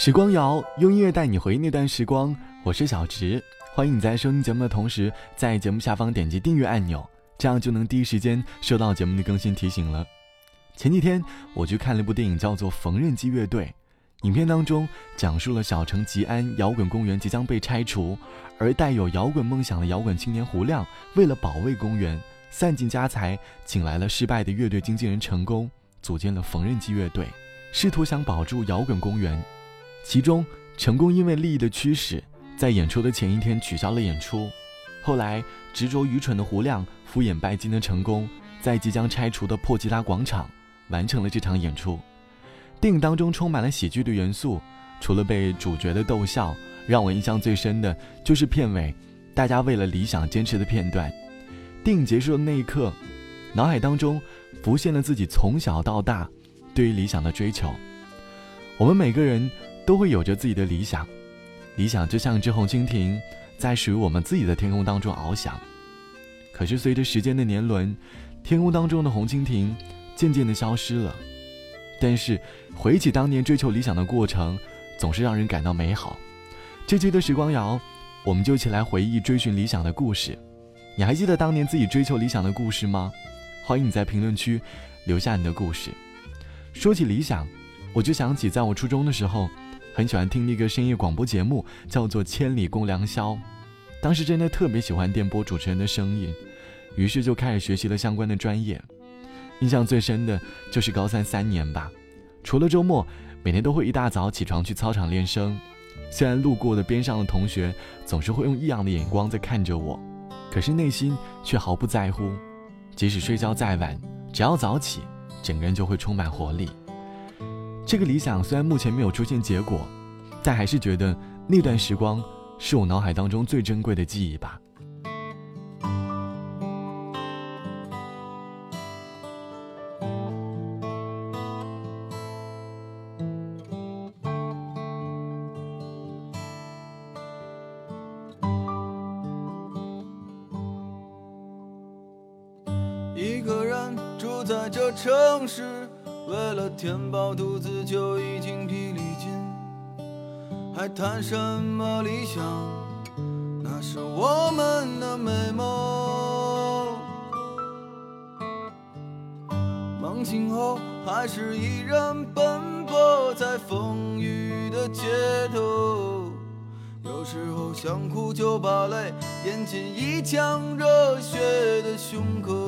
时光谣用音乐带你回忆那段时光，我是小植，欢迎你在收听节目的同时，在节目下方点击订阅按钮，这样就能第一时间收到节目的更新提醒了。前几天我去看了一部电影，叫做《缝纫机乐队》，影片当中讲述了小城吉安摇滚公园即将被拆除，而带有摇滚梦想的摇滚青年胡亮，为了保卫公园，散尽家财，请来了失败的乐队经纪人成功，组建了缝纫机乐队，试图想保住摇滚公园。其中，成功因为利益的驱使，在演出的前一天取消了演出。后来，执着愚蠢的胡亮敷衍拜金的成功，在即将拆除的破吉他广场完成了这场演出。电影当中充满了喜剧的元素，除了被主角的逗笑，让我印象最深的就是片尾，大家为了理想坚持的片段。电影结束的那一刻，脑海当中浮现了自己从小到大对于理想的追求。我们每个人。都会有着自己的理想，理想就像一只红蜻蜓，在属于我们自己的天空当中翱翔。可是随着时间的年轮，天空当中的红蜻蜓渐渐的消失了。但是回忆起当年追求理想的过程，总是让人感到美好。这期的时光谣，我们就一起来回忆追寻理想的故事。你还记得当年自己追求理想的故事吗？欢迎你在评论区留下你的故事。说起理想，我就想起在我初中的时候。很喜欢听那个深夜广播节目，叫做《千里共良宵》。当时真的特别喜欢电波主持人的声音，于是就开始学习了相关的专业。印象最深的就是高三三年吧，除了周末，每天都会一大早起床去操场练声。虽然路过的边上的同学总是会用异样的眼光在看着我，可是内心却毫不在乎。即使睡觉再晚，只要早起，整个人就会充满活力。这个理想虽然目前没有出现结果，但还是觉得那段时光是我脑海当中最珍贵的记忆吧。一个人住在这城市。为了填饱肚子就已经疲力尽，还谈什么理想？那是我们的美梦。梦醒后还是一人奔波在风雨的街头，有时候想哭就把泪咽进一腔热血的胸口。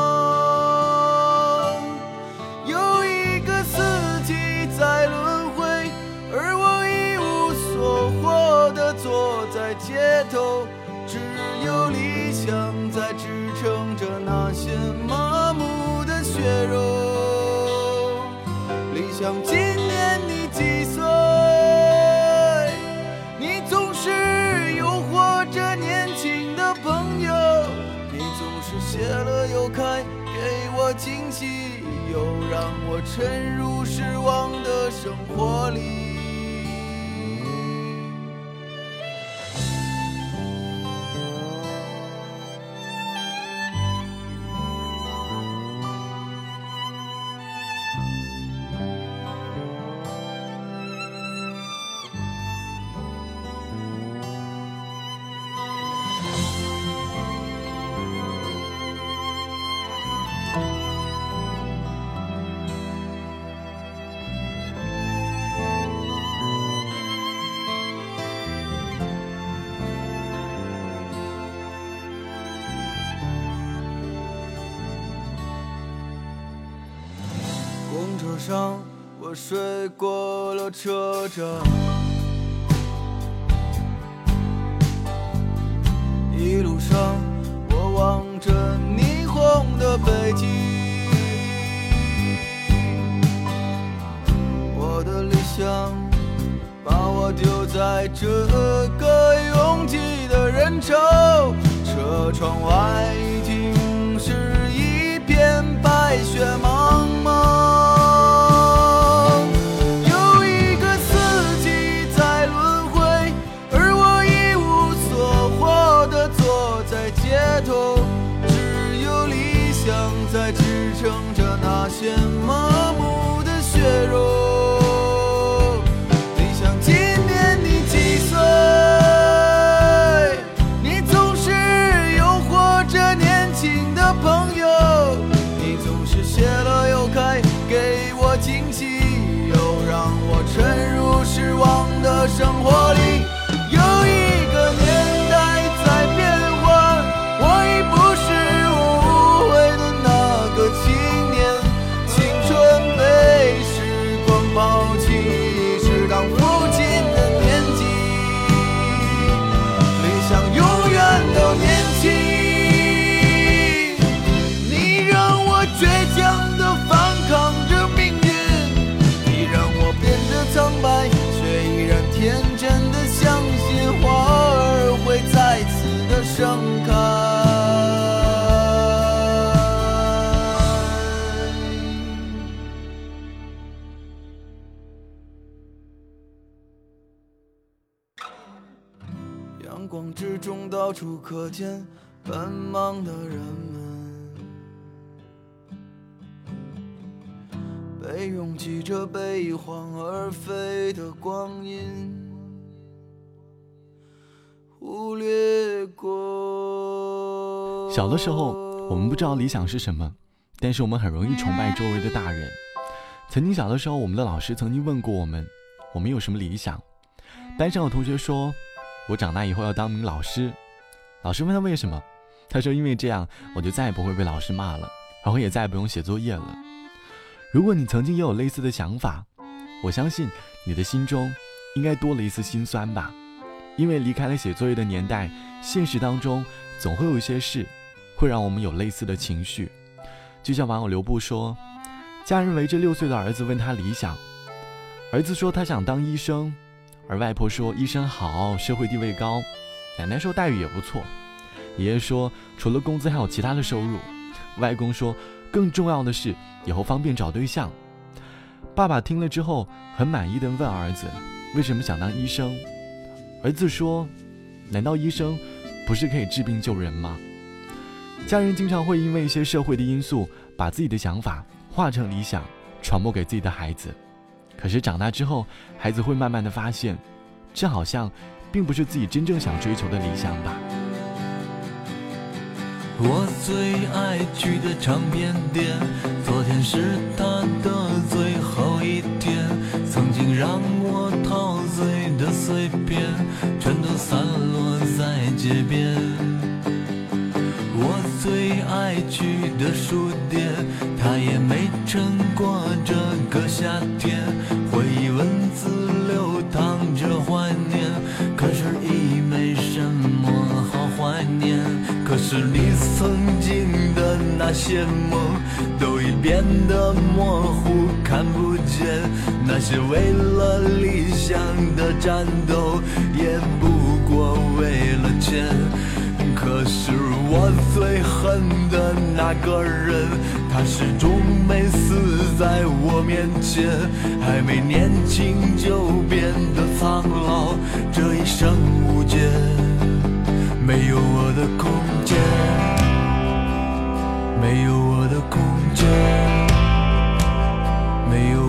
上，我睡过了车站，一路上我望着霓虹的北京。我的理想，把我丢在这个拥挤的人潮，车窗外望的生活中，到处可见奔忙的人们，被拥挤着被一晃而飞的光阴忽略过。小的时候，我们不知道理想是什么，但是我们很容易崇拜周围的大人。曾经小的时候，我们的老师曾经问过我们，我们有什么理想？班上有同学说，我长大以后要当名老师。老师问他为什么，他说因为这样我就再也不会被老师骂了，然后也再也不用写作业了。如果你曾经也有类似的想法，我相信你的心中应该多了一丝心酸吧，因为离开了写作业的年代，现实当中总会有一些事，会让我们有类似的情绪。就像网友刘布说，家人围着六岁的儿子问他理想，儿子说他想当医生，而外婆说医生好，社会地位高，奶奶说待遇也不错，爷爷说除了工资还有其他的收入，外公说更重要的是以后方便找对象。爸爸听了之后很满意的问儿子为什么想当医生，儿子说，难道医生不是可以治病救人吗？家人经常会因为一些社会的因素，把自己的想法化成理想，传播给自己的孩子。可是长大之后，孩子会慢慢的发现，这好像并不是自己真正想追求的理想吧。我最爱去的唱片店，昨天是他的最后一天。曾经让我陶醉的碎片，全都散落在街边。我最爱去的书店，它也没撑过这个夏天。回忆文字流淌着怀念，可是已没什么好怀念。可是你曾经的那些梦，都已变得模糊，看不见。那些为了理想的战斗，也不过为了钱。可是我最恨的那个人，他始终没死在我面前，还没年轻就变得苍老，这一生无解，没有我的空间，没有我的空间，没有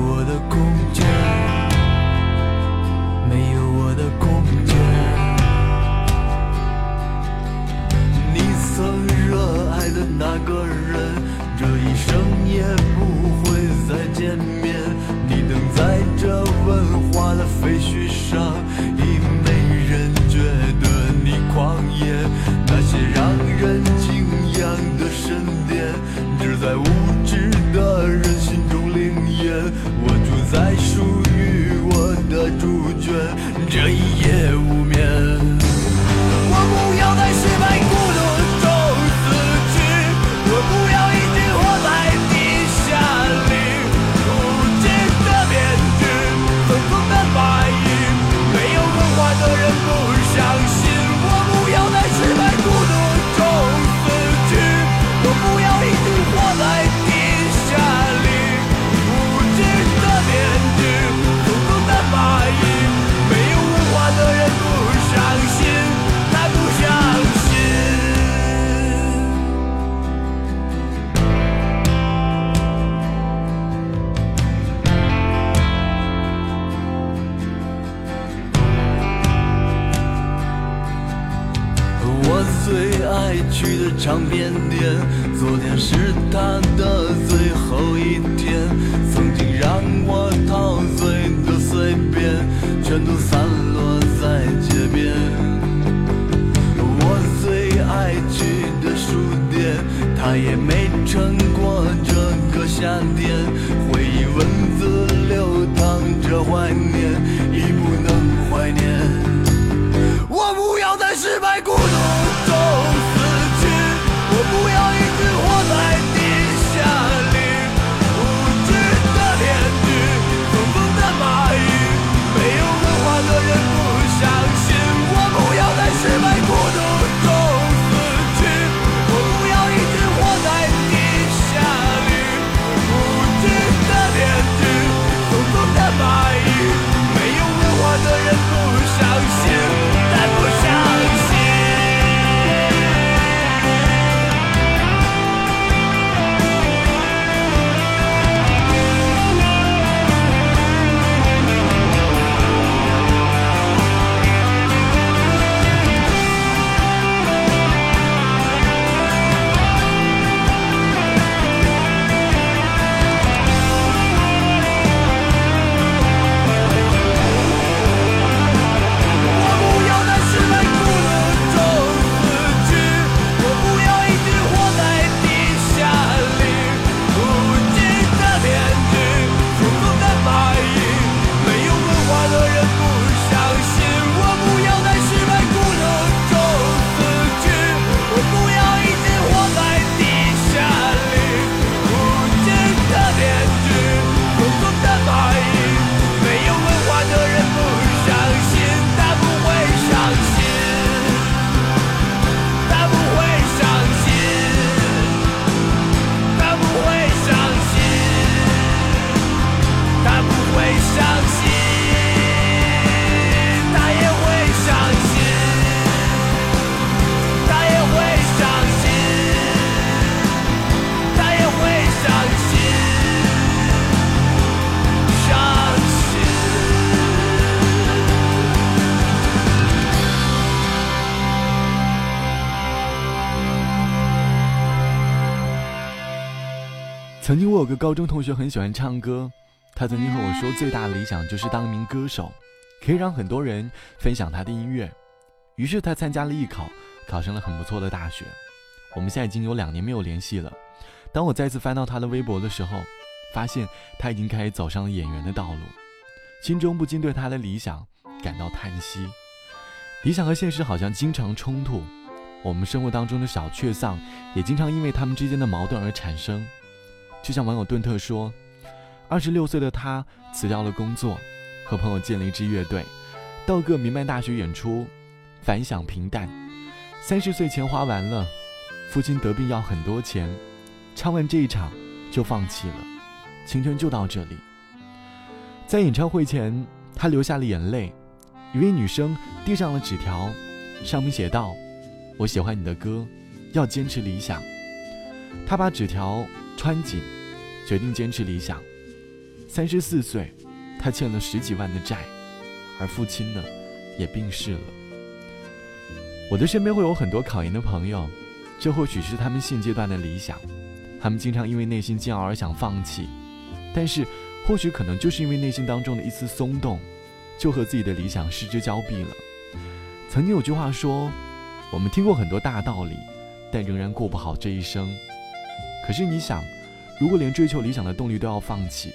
去的唱片店，昨天是他的最后一天。有个高中同学很喜欢唱歌，他曾经和我说，最大的理想就是当一名歌手，可以让很多人分享他的音乐。于是他参加了艺考，考上了很不错的大学。我们现在已经有两年没有联系了。当我再次翻到他的微博的时候，发现他已经开始走上了演员的道路，心中不禁对他的理想感到叹息。理想和现实好像经常冲突，我们生活当中的小确丧也经常因为他们之间的矛盾而产生。就像网友顿特说，二十六岁的他辞掉了工作，和朋友建了一支乐队，到各民办大学演出，反响平淡。三十岁钱花完了，父亲得病要很多钱，唱完这一场就放弃了，青春就到这里。在演唱会前，他流下了眼泪，一位女生递上了纸条，上面写道：“我喜欢你的歌，要坚持理想。”他把纸条穿紧，决定坚持理想。三十四岁，他欠了十几万的债，而父亲呢，也病逝了。我的身边会有很多考研的朋友，这或许是他们现阶段的理想。他们经常因为内心煎熬而想放弃，但是或许可能就是因为内心当中的一丝松动，就和自己的理想失之交臂了。曾经有句话说：“我们听过很多大道理，但仍然过不好这一生。”可是你想，如果连追求理想的动力都要放弃，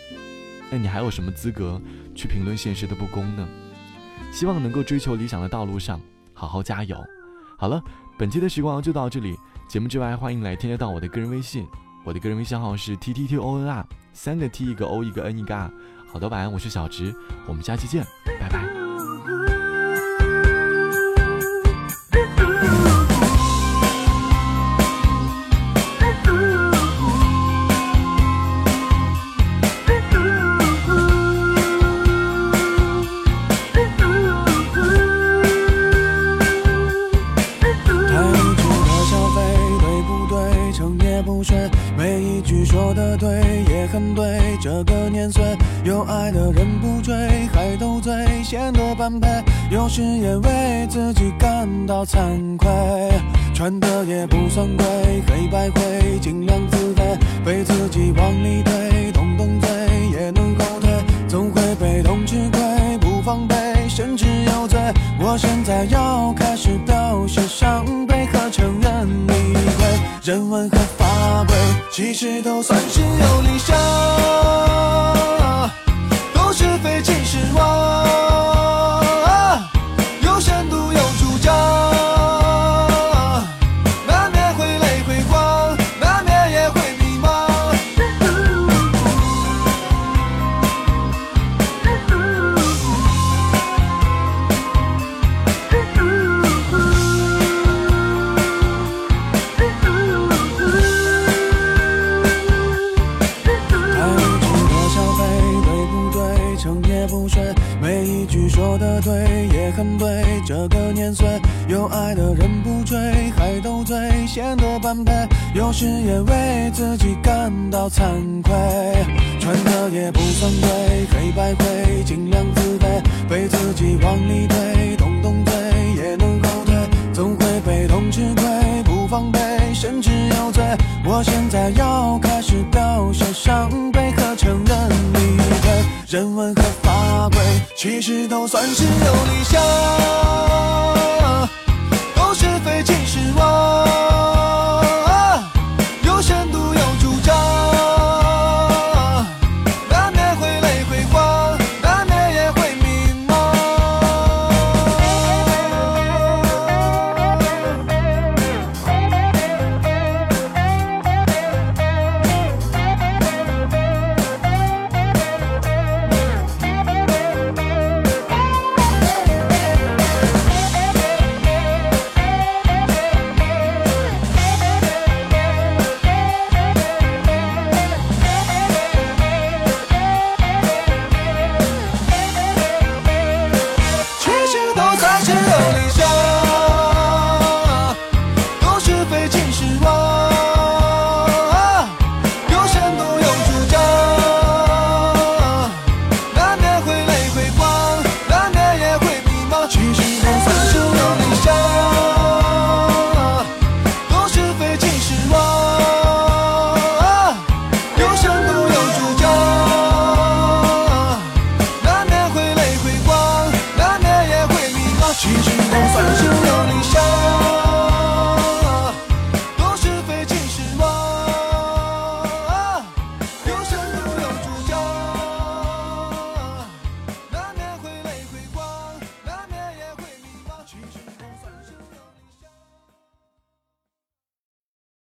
那你还有什么资格去评论现实的不公呢？希望能够追求理想的道路上好好加油。好了，本期的时光就到这里。节目之外，欢迎来添加到我的个人微信，我的个人微信号是 t t t o n r，三个 t 一个 o 一个 n 一个 r。好的，晚安，我是小直，我们下期见，拜拜。一切都算是有理想。是也为自己感到惭愧，穿的也不算贵，黑白灰尽量自卑，被自己往里推，动动嘴也能后退，总会被动吃亏，不防备甚至有罪。我现在要开始凋谢伤悲和承认你的，人文和法规其实都算是有理想，都是非其是我。